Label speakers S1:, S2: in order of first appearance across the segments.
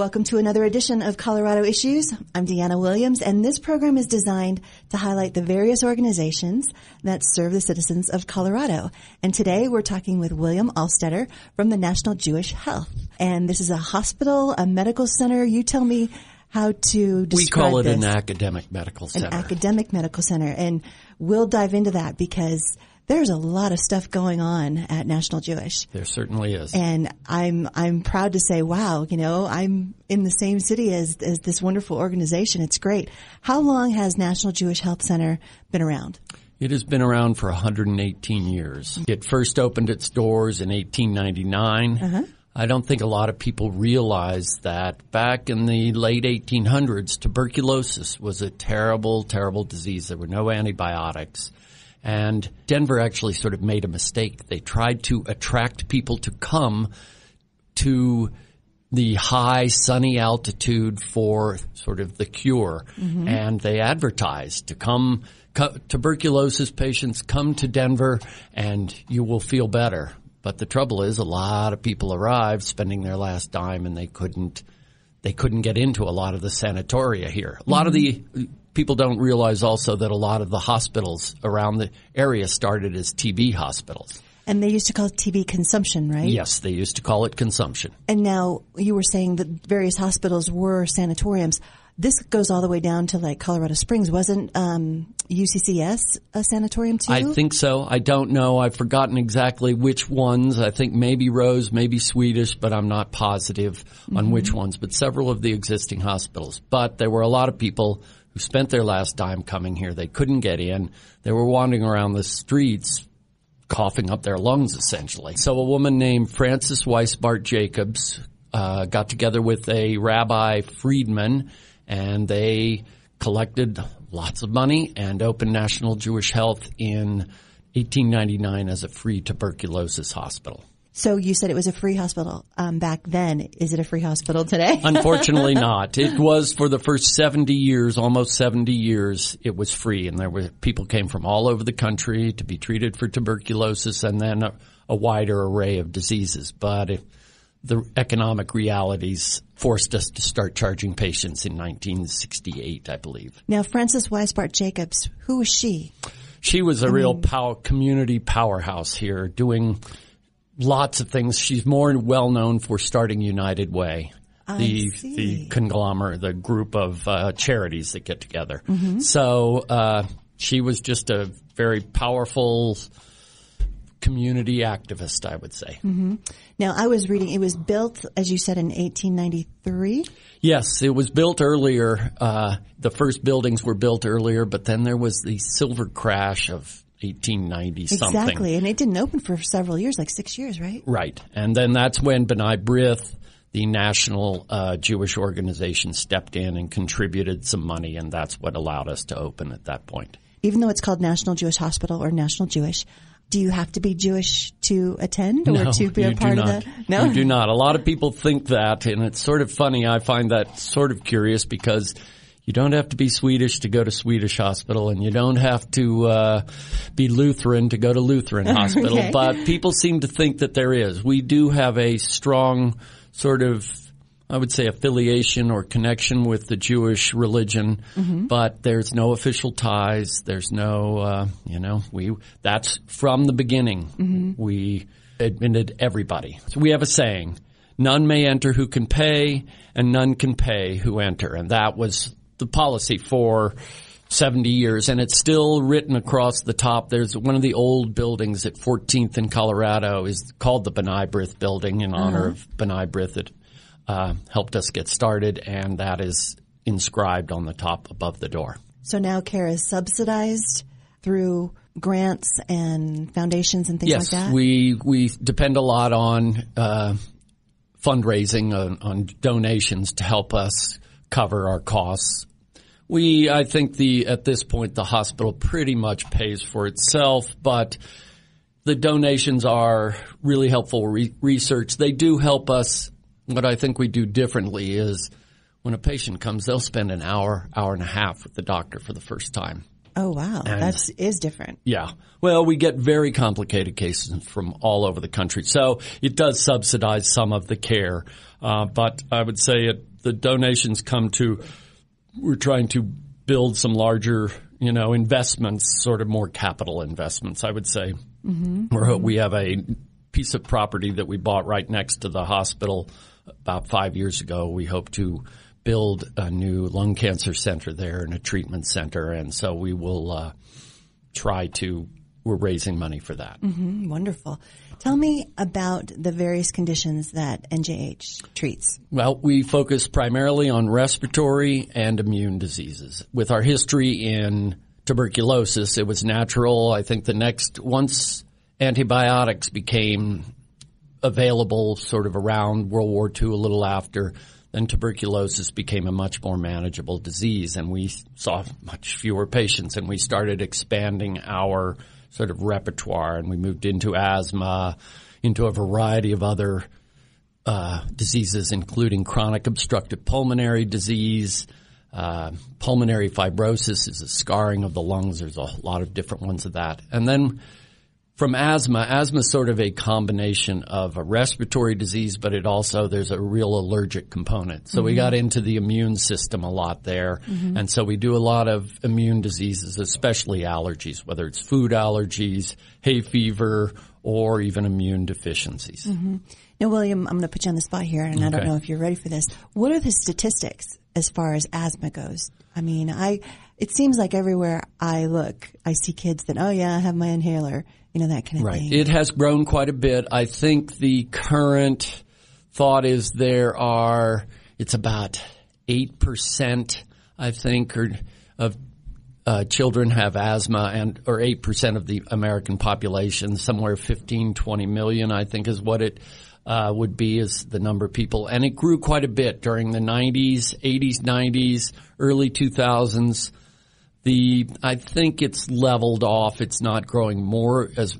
S1: Welcome to another edition of Colorado Issues. I'm Deanna Williams, and this program is designed to highlight the various organizations that serve the citizens of Colorado. And today we're talking with William Allstetter from the National Jewish Health. And this is a hospital, a medical center. You tell me how to describe
S2: We call it
S1: this.
S2: an academic medical center.
S1: An academic medical center. And we'll dive into that because there's a lot of stuff going on at National Jewish.
S2: there certainly is.
S1: And I'm I'm proud to say, wow, you know, I'm in the same city as as this wonderful organization. It's great. How long has National Jewish Health Center been around?
S2: It has been around for 118 years. It first opened its doors in 1899. Uh-huh. I don't think a lot of people realize that back in the late 1800s, tuberculosis was a terrible, terrible disease. There were no antibiotics. And Denver actually sort of made a mistake. They tried to attract people to come to the high sunny altitude for sort of the cure. Mm-hmm. And they advertised to come, co- tuberculosis patients come to Denver and you will feel better. But the trouble is a lot of people arrived spending their last dime and they couldn't, they couldn't get into a lot of the sanatoria here. A lot of the people don't realize also that a lot of the hospitals around the area started as TB hospitals.
S1: And they used to call it TB consumption, right?
S2: Yes, they used to call it consumption.
S1: And now you were saying that various hospitals were sanatoriums. This goes all the way down to like Colorado Springs. Wasn't um, UCCS a sanatorium too?
S2: I think so. I don't know. I've forgotten exactly which ones. I think maybe Rose, maybe Swedish, but I'm not positive on which ones. But several of the existing hospitals. But there were a lot of people who spent their last dime coming here. They couldn't get in. They were wandering around the streets coughing up their lungs essentially. So a woman named Frances Wisebart Jacobs uh, got together with a Rabbi Friedman and they collected lots of money and opened National Jewish Health in 1899 as a free tuberculosis hospital.
S1: so. You said it was a free hospital um, back then. Is it a free hospital today?
S2: Unfortunately not. It was for the first 70 years, almost 70 years, it was free and there were people came from all over the country to be treated for tuberculosis and then a, a wider array of diseases. But if the economic realities forced us to start charging patients in 1968, I believe.
S1: now, Frances Wisebart Jacobs, who was she?
S2: She was a real pow- community powerhouse here, doing lots of things. She's more well known for starting United Way, the
S1: see.
S2: the conglomerate, the group of uh, charities that get together. So uh, she was just a very powerful community activist, I would say.
S1: Now, I was reading. It was built, as you said, in 1893.
S2: Yes, it was built earlier. Uh, the first buildings were built earlier, but then there was the silver crash of 1890 something.
S1: Exactly, and it didn't open for several years, like six years, right?
S2: Right. And then that's when B'nai B'rith, the national uh, Jewish organization, stepped in and contributed some money, and that's what allowed us to open at that point.
S1: Even though it's called National Jewish Hospital or National Jewish, do you have to be Jewish to attend or
S2: no,
S1: to be a part of the? No,
S2: You do not. A lot of people think that, and it's sort of funny. I find that sort of curious because you don't have to be Swedish to go to Swedish hospital, and you don't have to uh, be Lutheran to go to Lutheran hospital.
S1: Okay.
S2: But people seem to think that there is. We do have a strong sort of I would say affiliation or connection with the Jewish religion, mm-hmm. but there's no official ties. There's no, uh, you know, we, that's from the beginning. Mm-hmm. We admitted everybody. So we have a saying, none may enter who can pay and none can pay who enter. And that was the policy for 70 years and it's still written across the top. There's one of the old buildings at 14th in Colorado is called the B'nai B'rith building in honor uh-huh. of B'nai B'rith uh, helped us get started and that is inscribed on the top above the door.
S1: So now care is subsidized through grants and foundations and things
S2: yes,
S1: like that.
S2: we we depend a lot on uh, fundraising on, on donations to help us cover our costs. We, I think the, at this point, the hospital pretty much pays for itself, but the donations are really helpful re- research. They do help us. What I think we do differently is when a patient comes, they'll spend an hour, hour and a half with the doctor for the first time.
S1: Oh wow, that is different.
S2: Yeah. Well, we get very complicated cases from all over the country, so it does subsidize some of the care. Uh, but I would say it, the donations come to we're trying to build some larger, you know, investments, sort of more capital investments. I would say mm-hmm. we have a piece of property that we bought right next to the hospital about five years ago. We hope to build a new lung cancer center there and a treatment center, and so we will uh, try to. We're raising money for that.
S1: Mm-hmm, wonderful. Tell me about the various conditions that NJH treats.
S2: Well, we focus primarily on respiratory and immune diseases. With our history in tuberculosis, it was natural. I think the next, once antibiotics became available sort of around World War II, a little after, then tuberculosis became a much more manageable disease and we saw much fewer patients and we started expanding our sort of repertoire and we moved into asthma, into a variety of other uh, diseases, including chronic obstructive pulmonary disease. Uh, pulmonary fibrosis is a scarring of the lungs. There's a lot of different ones of that. And then from asthma, asthma is sort of a combination of a respiratory disease, but it also, there's a real allergic component. So mm-hmm. we got into the immune system a lot there. Mm-hmm. And so we do a lot of immune diseases, especially allergies, whether it's food allergies, hay fever, or even immune deficiencies.
S1: Mm-hmm. Now, William, I'm going to put you on the spot here, and okay. I don't know if you're ready for this. What are the statistics as far as asthma goes? I mean, I, it seems like everywhere I look, I see kids that, oh yeah, I have my inhaler you know, that kind of
S2: right.
S1: thing.
S2: It has grown quite a bit. I think the current thought is there are, it's about 8%, I think, or, of uh, children have asthma and, or 8% of the American population, somewhere 15, 20 million, I think is what it, uh, would be is the number of people. And it grew quite a bit during the 90s, 80s, 90s, early 2000s the I think it's leveled off. It's not growing more as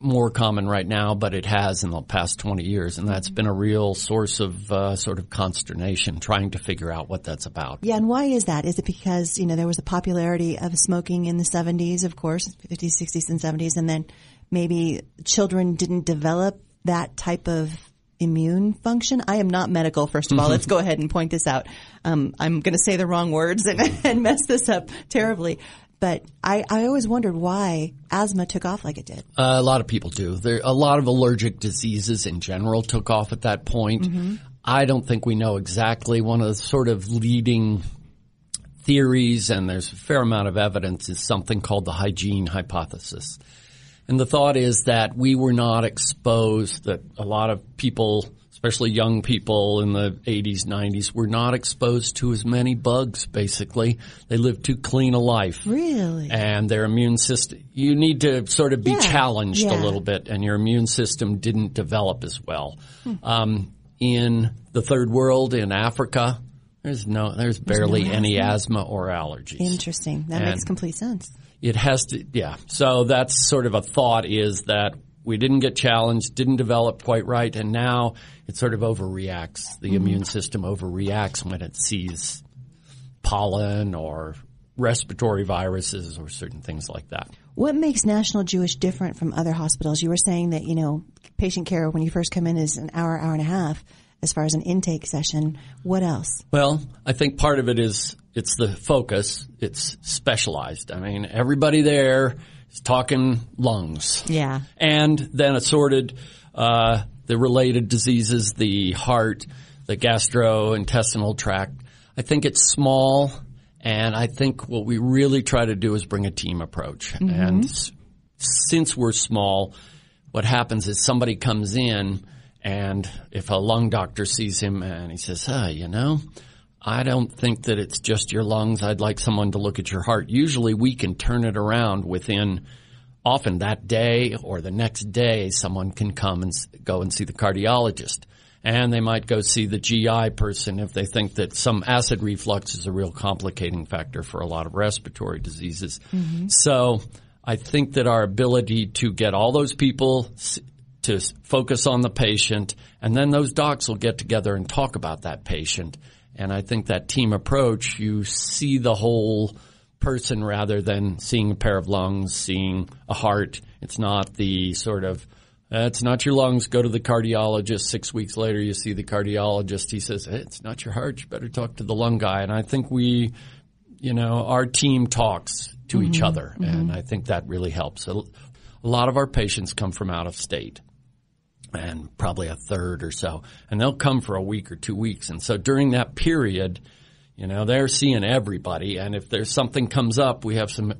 S2: more common right now, but it has in the past 20 years, and that's been a real source of uh, sort of consternation trying to figure out what that's about.
S1: Yeah, and why is that? Is it because you know there was a popularity of smoking in the 70s, of course, 50s, 60s, and 70s, and then maybe children didn't develop that type of immune function. I am not medical, first of all. Let's go ahead and point this out. Um, I'm going to say the wrong words and, and mess this up terribly. But I, I always wondered why asthma took off like it did.
S2: Uh, a lot of people do. There, a lot of allergic diseases in general took off at that point. Mm-hmm. I don't think we know exactly. One of the sort of leading theories, and there's a fair amount of evidence, is something called the hygiene hypothesis. And the thought is that we were not exposed, that a lot of people, especially young people in the 80s, 90s, were not exposed to as many bugs, basically. They lived too clean a life.
S1: Really?
S2: And their immune system, you need to sort of be yeah. challenged yeah. a little bit, and your immune system didn't develop as well. Hmm. Um, in the third world, in Africa, there's no, there's barely there's no any asthma or allergies.
S1: Interesting. That and makes complete sense
S2: it has to, yeah. So that's sort of a thought is that we didn't get challenged, didn't develop quite right, and now it sort of overreacts. The mm-hmm. immune system overreacts when it sees pollen or respiratory viruses or certain things like that.
S1: What makes National Jewish different from other hospitals? You were saying that, you know, patient care when you first come in is an hour, hour and a half as far as an intake session. What else?
S2: Well, I think part of it is it's the focus. It's specialized. I mean, everybody there is talking lungs.
S1: Yeah.
S2: And then assorted, uh, the related diseases, the heart, the gastrointestinal tract. I think it's small. And I think what we really try to do is bring a team approach. Mm-hmm. And s- since we're small, what happens is somebody comes in and if a lung doctor sees him and he says, "Hey, you know, I don't think that it's just your lungs. I'd like someone to look at your heart. Usually we can turn it around within often that day or the next day someone can come and go and see the cardiologist. And they might go see the GI person if they think that some acid reflux is a real complicating factor for a lot of respiratory diseases. Mm-hmm. So I think that our ability to get all those people to focus on the patient and then those docs will get together and talk about that patient. And I think that team approach, you see the whole person rather than seeing a pair of lungs, seeing a heart. It's not the sort of, "Uh, it's not your lungs, go to the cardiologist. Six weeks later, you see the cardiologist. He says, "Hey, it's not your heart. You better talk to the lung guy. And I think we, you know, our team talks to each other. And I think that really helps. A lot of our patients come from out of state and probably a third or so. And they'll come for a week or two weeks. And so during that period, you know, they're seeing everybody. And if there's something comes up, we have some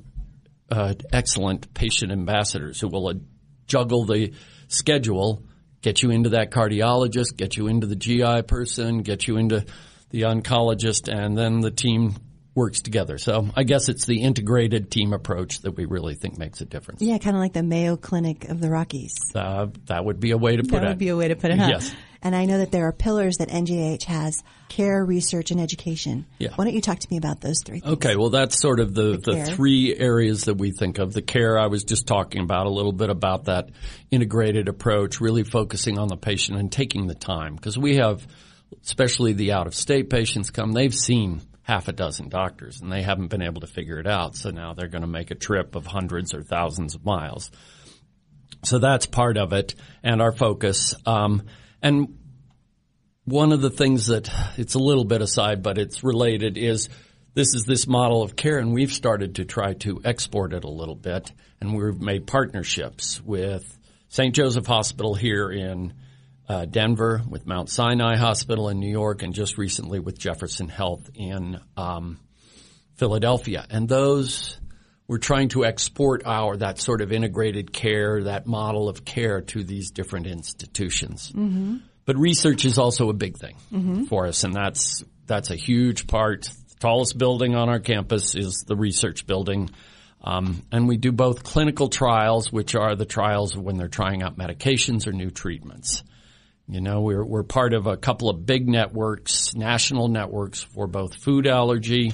S2: uh, excellent patient ambassadors who will uh, juggle the schedule, get you into that cardiologist, get you into the GI person, get you into the oncologist, and then the team works together. So I guess it's the integrated team approach that we really think makes a difference.
S1: Yeah, kind of like the Mayo Clinic of the Rockies.
S2: Uh, that would be a way to put
S1: That
S2: it.
S1: That would be a way to put it. Huh?
S2: Yes.
S1: And I know that there are pillars that NJH has: care, research, and education.
S2: Yeah.
S1: Why don't you talk to me about those three? Things?
S2: Okay, well, that's sort of the, the,
S1: care.
S2: three areas that we think of. The care, I was just talking about a little bit about that integrated approach, really focusing on the patient and taking the time. Because we have, especially the out of state patients come, they've seen half a dozen doctors and they haven't been able to figure it out. So now they're going to make a trip of hundreds or thousands of miles. So that's part of it and our focus. Um, and one of the things that it's a little bit aside, but it's related is this is this model of care and we've started to try to export it a little bit and we've made partnerships with St. Joseph Hospital here in uh, Denver, with Mount Sinai Hospital in New York, and just recently with Jefferson Health in um, Philadelphia. And those we're trying to export our that sort of integrated care, that model of care to these different institutions. But research is also a big thing for us, and that's that's a huge part. The tallest building on our campus is the research building. Um, and we do both clinical trials, which are the trials when they're trying out medications or new treatments. You know, we're, we're part of a couple of big networks, national networks for both food allergy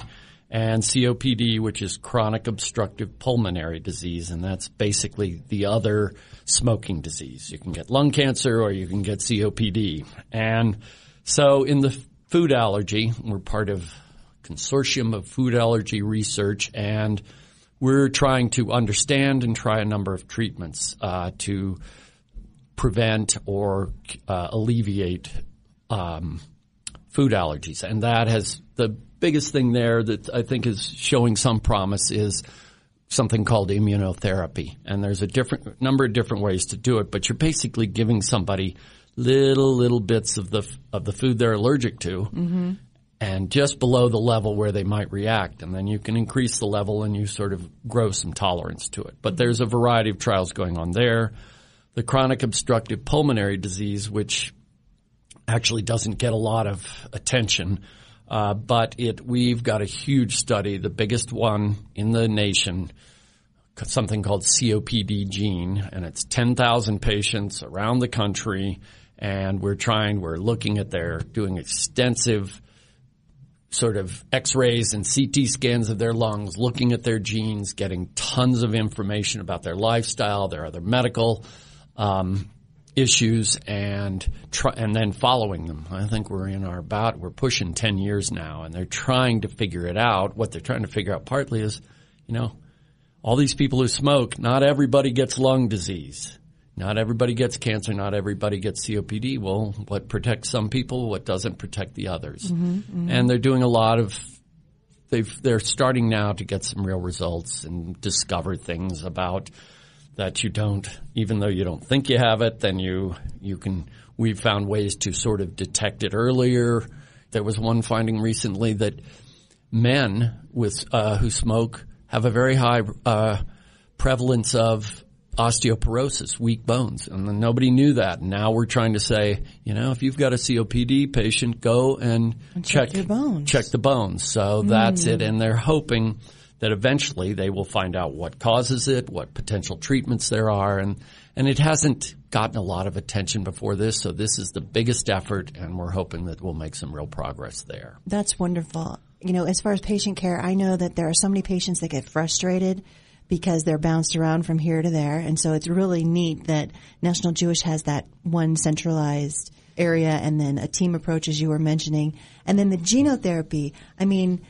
S2: and COPD, which is chronic obstructive pulmonary disease. And that's basically the other smoking disease. You can get lung cancer or you can get COPD. And so in the food allergy, we're part of consortium of food allergy research and we're trying to understand and try a number of treatments uh, to prevent or uh, alleviate um, food allergies, and that has the biggest thing there that I think is showing some promise is something called immunotherapy, and there's a different number of different ways to do it, but you're basically giving somebody little little bits of the of the food they're allergic to. And just below the level where they might react, and then you can increase the level and you sort of grow some tolerance to it. But there's a variety of trials going on there the chronic obstructive pulmonary disease, which actually doesn't get a lot of attention. Uh, but it, we've got a huge study, the biggest one in the nation, something called COPD gene, and it's 10,000 patients around the country. And we're trying, we're looking at their, doing extensive sort of x-rays and CT scans of their lungs, looking at their genes, getting tons of information about their lifestyle, their other medical um, issues, and try, and then following them. I think we're in our about we're pushing ten years now, and they're trying to figure it out. What they're trying to figure out partly is, you know, all these people who smoke, not everybody gets lung disease. Not everybody gets cancer. Not everybody gets COPD. Well, what protects some people, what doesn't protect the others? And they're doing a lot of. They've, they're starting now to get some real results and discover things about that you don't, even though you don't think you have it, then you you can. We've found ways to sort of detect it earlier. There was one finding recently that men with uh, who smoke have a very high uh, prevalence of osteoporosis, weak bones, and then nobody knew that. Now we're trying to say, you know, if you've got a COPD patient, go and,
S1: check your bones.
S2: check the bones. So that's it, and they're hoping that eventually they will find out what causes it, what potential treatments there are, and and it hasn't gotten a lot of attention before this, so this is the biggest effort, and we're hoping that we'll make some real progress there.
S1: That's wonderful. You know, as far as patient care, I know that there are so many patients that get frustrated because they're bounced around from here to there, and so it's really neat that National Jewish has that one centralized area and then a team approach, as you were mentioning, and then the genotherapy. I mean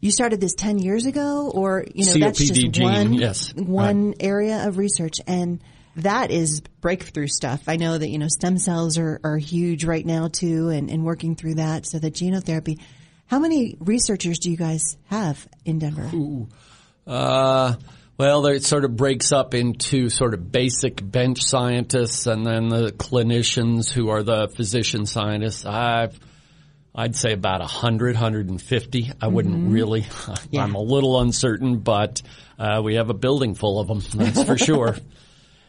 S1: you started this 10 years ago or, you know,
S2: COPD
S1: that's just
S2: gene,
S1: one,
S2: yes,
S1: one
S2: right.
S1: area of research. And that is breakthrough stuff. I know that, you know, stem cells are, are huge right now too and, and working through that. So the genotherapy, how many researchers do you guys have in Denver?
S2: Ooh. Uh, well, it sort of breaks up into sort of basic bench scientists and then the clinicians who are the physician scientists. I've I'd say about 100, 150. I wouldn't mm-hmm. really. Yeah. I'm a little uncertain, but uh, we have a building full of them. That's for sure.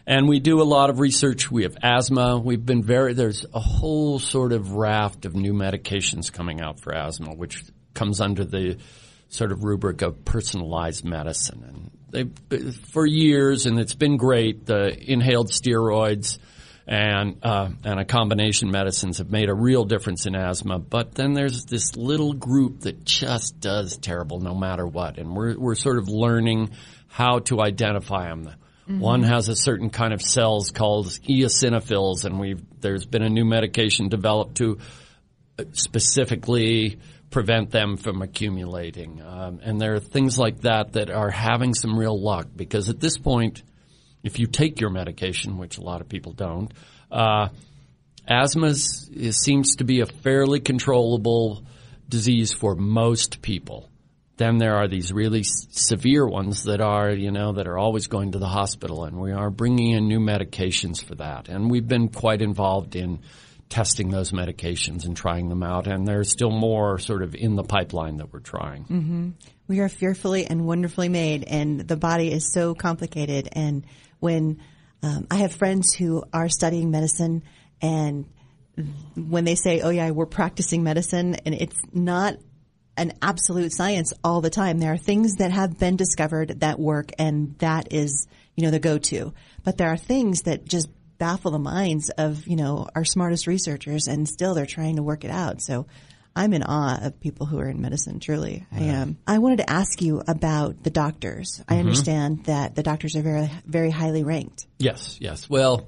S2: And we do a lot of research. We have asthma. We've been very, there's a whole sort of raft of new medications coming out for asthma, which comes under the sort of rubric of personalized medicine. And they, for years, and it's been great, the inhaled steroids, and uh, and a combination medicines have made a real difference in asthma. But then there's this little group that just does terrible no matter what, and we're we're sort of learning how to identify them. Mm-hmm. One has a certain kind of cells called eosinophils, and we've there's been a new medication developed to specifically prevent them from accumulating. Um, and there are things like that that are having some real luck because at this point if you take your medication, which a lot of people don't, uh, asthma seems to be a fairly controllable disease for most people. Then there are these really severe ones that are, you know, that are always going to the hospital, and we are bringing in new medications for that. And we've been quite involved in testing those medications and trying them out, and there's still more sort of in the pipeline that we're trying.
S1: Mm-hmm. We are fearfully and wonderfully made, and the body is so complicated, and when um, I have friends who are studying medicine and when they say, oh yeah, we're practicing medicine and it's not an absolute science all the time. There are things that have been discovered that work and that is, you know, the go-to. But there are things that just baffle the minds of, you know, our smartest researchers and still they're trying to work it out. So I'm in awe of people who are in medicine. Truly, yeah. I am. I wanted to ask you about the doctors. Mm-hmm. I understand that the doctors are very, very highly ranked.
S2: Yes, yes. Well,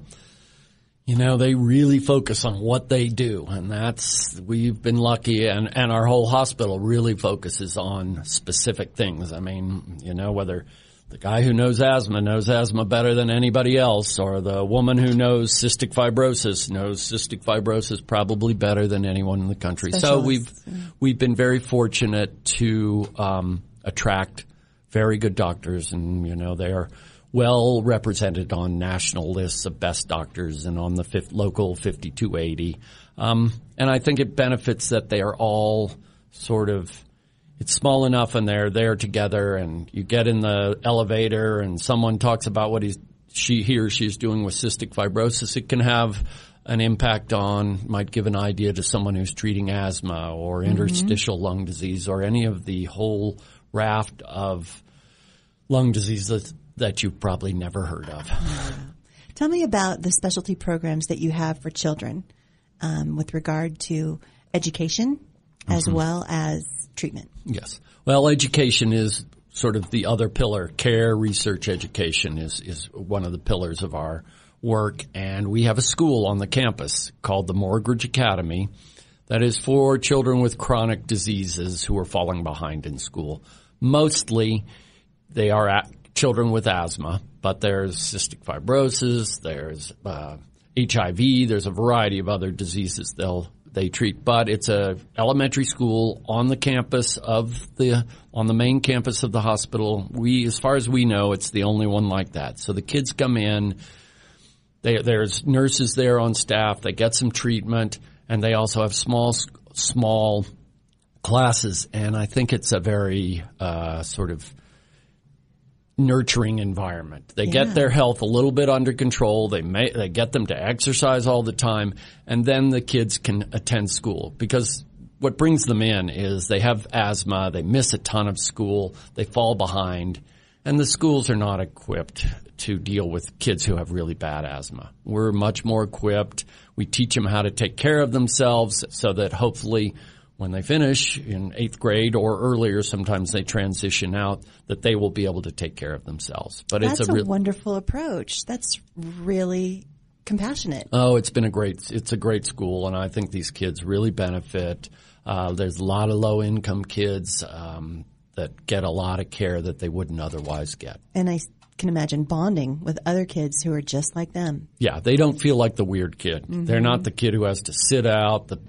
S2: you know, they really focus on what they do, and that's we've been lucky, and and our whole hospital really focuses on specific things. I mean, you know, whether the guy who knows asthma knows asthma better than anybody else, or the woman who knows cystic fibrosis knows cystic fibrosis probably better than anyone in the country. So we've we've been very fortunate to um, attract very good doctors, and you know they are well represented on national lists of best doctors and on the fifth, local 5280. Um, and I think it benefits that they are all sort of it's small enough and they're there together and you get in the elevator and someone talks about what he's she he or she's doing with cystic fibrosis it can have an impact on might give an idea to someone who's treating asthma or mm-hmm. interstitial lung disease or any of the whole raft of lung diseases that you've probably never heard of.
S1: Tell me about the specialty programs that you have for children um, with regard to education as mm-hmm. well as treatment.
S2: Yes. Well, education is sort of the other pillar. Care, research, education is, is one of the pillars of our work. And we have a school on the campus called the Morgridge Academy that is for children with chronic diseases who are falling behind in school. Mostly they are children with asthma, but there's cystic fibrosis, there's uh, HIV, there's a variety of other diseases they'll they treat, but it's a elementary school on the campus of the on the main campus of the hospital. We, as far as we know, it's the only one like that. So the kids come in. They, there's nurses there on staff. They get some treatment, and they also have small small classes. And I think it's a very uh, sort of nurturing environment. They yeah. get their health a little bit under control. They may, they get them to exercise all the time and then the kids can attend school because what brings them in is they have asthma, they miss a ton of school, they fall behind, and the schools are not equipped to deal with kids who have really bad asthma. We're much more equipped. We teach them how to take care of themselves so that hopefully when they finish in eighth grade or earlier, sometimes they transition out, that they will be able to take care of themselves.
S1: But That's it's a, a wonderful approach. That's really compassionate.
S2: Oh, it's been a great, it's a great school and I think these kids really benefit. Uh, there's a lot of low income kids, um, that get a lot of care that they wouldn't otherwise get.
S1: And I can imagine bonding with other kids who are just like them.
S2: Yeah, they don't feel like the weird kid. Mm-hmm. They're not the kid who has to sit out the,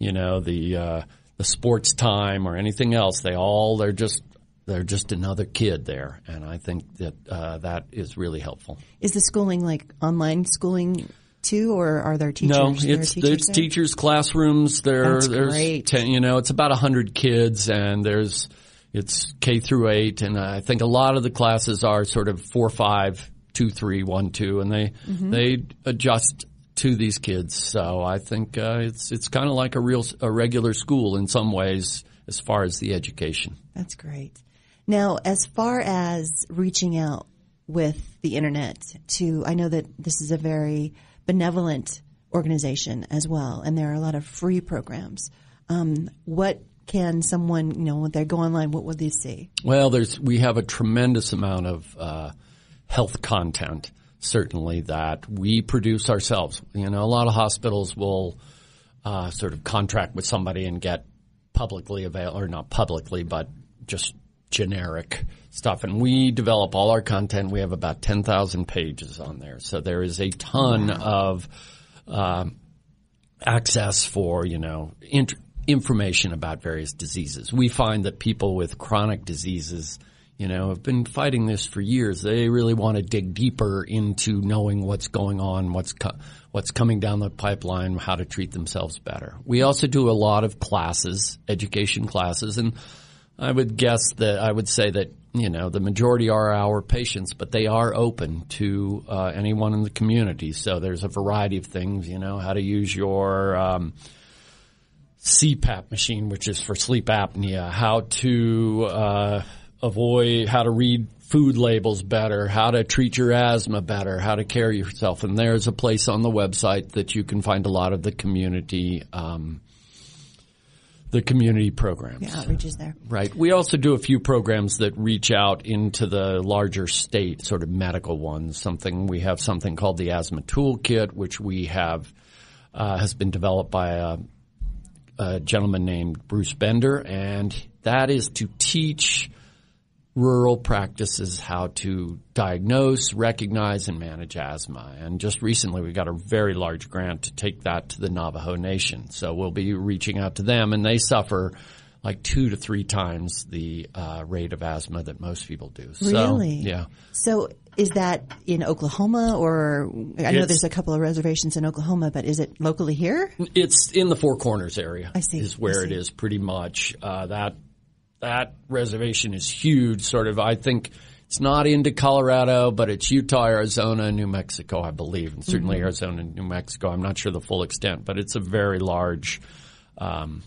S2: you know, the uh, the sports time or anything else. They all they're just they're just another kid there, and I think that uh, that is really helpful.
S1: Is the schooling like online schooling too, or are there teachers?
S2: No, it's
S1: teachers
S2: it's teachers' classrooms. There, That's there's great. ten. You know, it's about hundred kids, and there's it's K through eight, and I think a lot of the classes are sort of four, five, two, three, one, two, and they mm-hmm. they adjust to these kids. So I think uh, it's it's kind of like a real a regular school in some ways as far as the education.
S1: That's great. Now, as far as reaching out with the internet to, I know that this is a very benevolent organization as well, and there are a lot of free programs. Um, what can someone, you know, when they go online, what would they see?
S2: Well, there's we have a tremendous amount of uh, health content, certainly that we produce ourselves. You know, a lot of hospitals will uh, sort of contract with somebody and get publicly available, or not publicly, but just generic stuff. And we develop all our content. We have about 10,000 pages on there. So there is a ton wow. of uh, access for, you know, int- information about various diseases. We find that people with chronic diseases, you know, have been fighting this for years. They really want to dig deeper into knowing what's going on, what's co- what's coming down the pipeline, how to treat themselves better. We also do a lot of classes, education classes, and I would guess that I would say that you know the majority are our patients, but they are open to uh, anyone in the community. So there's a variety of things, you know, how to use your um, CPAP machine, which is for sleep apnea, how to uh, avoid, how to read food labels better, how to treat your asthma better, how to care yourself. And there's a place on the website that you can find a lot of the community, um, the community programs.
S1: Yeah, outreaches there.
S2: Right. We also do a few programs that reach out into the larger state, sort of medical ones. Something we have something called the Asthma Toolkit, which we have uh, has been developed by a a gentleman named Bruce Bender, and that is to teach rural practices how to diagnose, recognize, and manage asthma. And just recently, we got a very large grant to take that to the Navajo Nation. So we'll be reaching out to them, and they suffer like two to three times the uh, rate of asthma that most people do.
S1: Really?
S2: So, yeah.
S1: So is that in Oklahoma or I know it's, there's a couple of reservations in Oklahoma, but is it locally here?
S2: It's in the Four Corners area.
S1: I see.
S2: Is where
S1: it
S2: is pretty much. Uh, that that reservation is huge. Sort of, I think it's not into Colorado, but it's Utah, Arizona, New Mexico, I believe, and certainly mm-hmm. Arizona and New Mexico. I'm not sure the full extent, but it's a very large. Um,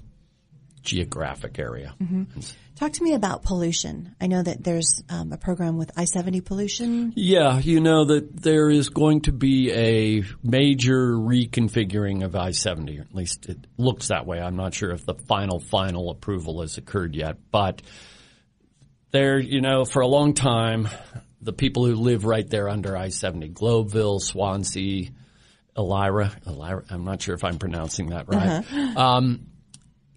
S2: geographic area.
S1: Mm-hmm. Talk to me about pollution. I know that there's um, a program with I-70 pollution.
S2: Yeah, you know that there is going to be a major reconfiguring of I-70, or at least it looks that way. I'm not sure if the final, final approval has occurred yet, but there, you know, for a long time, the people who live right there under I-70, Globeville, Swansea, Elira, Elira, I'm not sure if I'm pronouncing that right. Uh-huh. Um,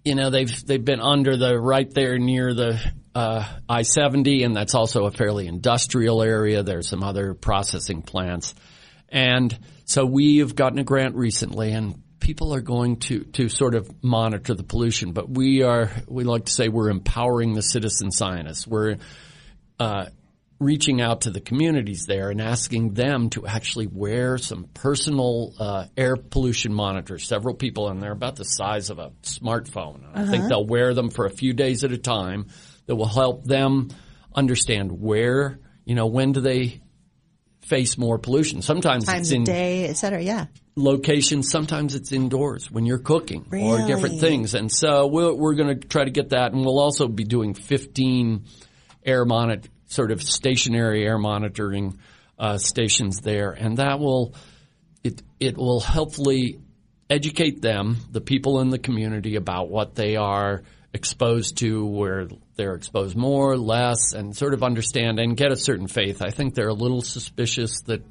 S2: you know they've they've been under the right there near the uh, I seventy, and that's also a fairly industrial area. There's some other processing plants, and so we have gotten a grant recently, and people are going to to sort of monitor the pollution. But we are we like to say we're empowering the citizen scientists. We're uh, reaching out to the communities there and asking them to actually wear some personal uh, air pollution monitors. Several people, and they're about the size of a smartphone. Uh-huh. I think uh-huh. they'll wear them for a few days at a time. That will help them understand where, you know, when do they face more pollution. Sometimes
S1: Times
S2: it's in
S1: day, et cetera. Yeah.
S2: locations. Sometimes it's indoors when you're cooking or different things. And so we're, we're going to try to get that. And we'll also be doing 15 air monitor, sort of stationary air monitoring uh, stations there. And that will, it, it will hopefully educate them, the people in the community, about what they are exposed to, where they're exposed more, less, and sort of understand and get a certain faith. I think they're a little suspicious that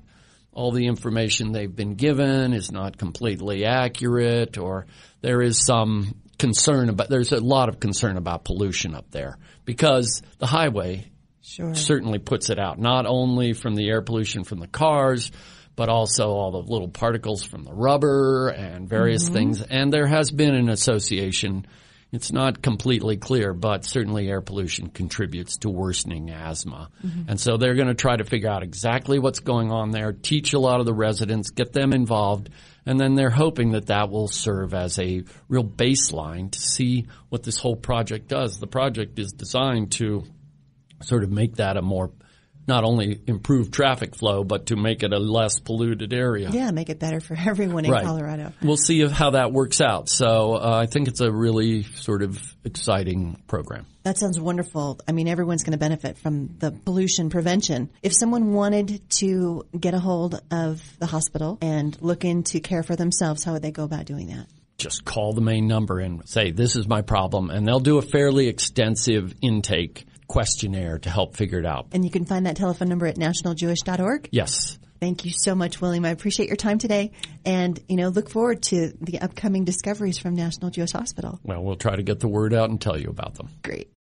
S2: all the information they've been given is not completely accurate or there is some concern about there's a lot of concern about pollution up there because the highway
S1: Sure.
S2: certainly puts it out not only from the air pollution from the cars but also all the little particles from the rubber and various mm-hmm. things and there has been an association it's not completely clear, but certainly air pollution contributes to worsening asthma. Mm-hmm. And so they're going to try to figure out exactly what's going on there, teach a lot of the residents, get them involved, and then they're hoping that that will serve as a real baseline to see what this whole project does. The project is designed to sort of make that a more not only improve traffic flow, but to make it a less polluted area.
S1: Yeah, make it better for everyone in
S2: Right.
S1: Colorado.
S2: We'll see if, how that works out. So uh, I think it's a really sort of exciting program.
S1: That sounds wonderful. I mean, everyone's going to benefit from the pollution prevention. If someone wanted to get a hold of the hospital and look into care for themselves, how would they go about doing that?
S2: Just call the main number and say, this is my problem. And they'll do a fairly extensive intake questionnaire to help figure it out.
S1: And you can find that telephone number at nationaljewish.org.
S2: Yes.
S1: Thank you so much, William. I appreciate your time today. And, you know, look forward to the upcoming discoveries from National Jewish Hospital.
S2: Well, we'll try to get the word out and tell you about them.
S1: Great.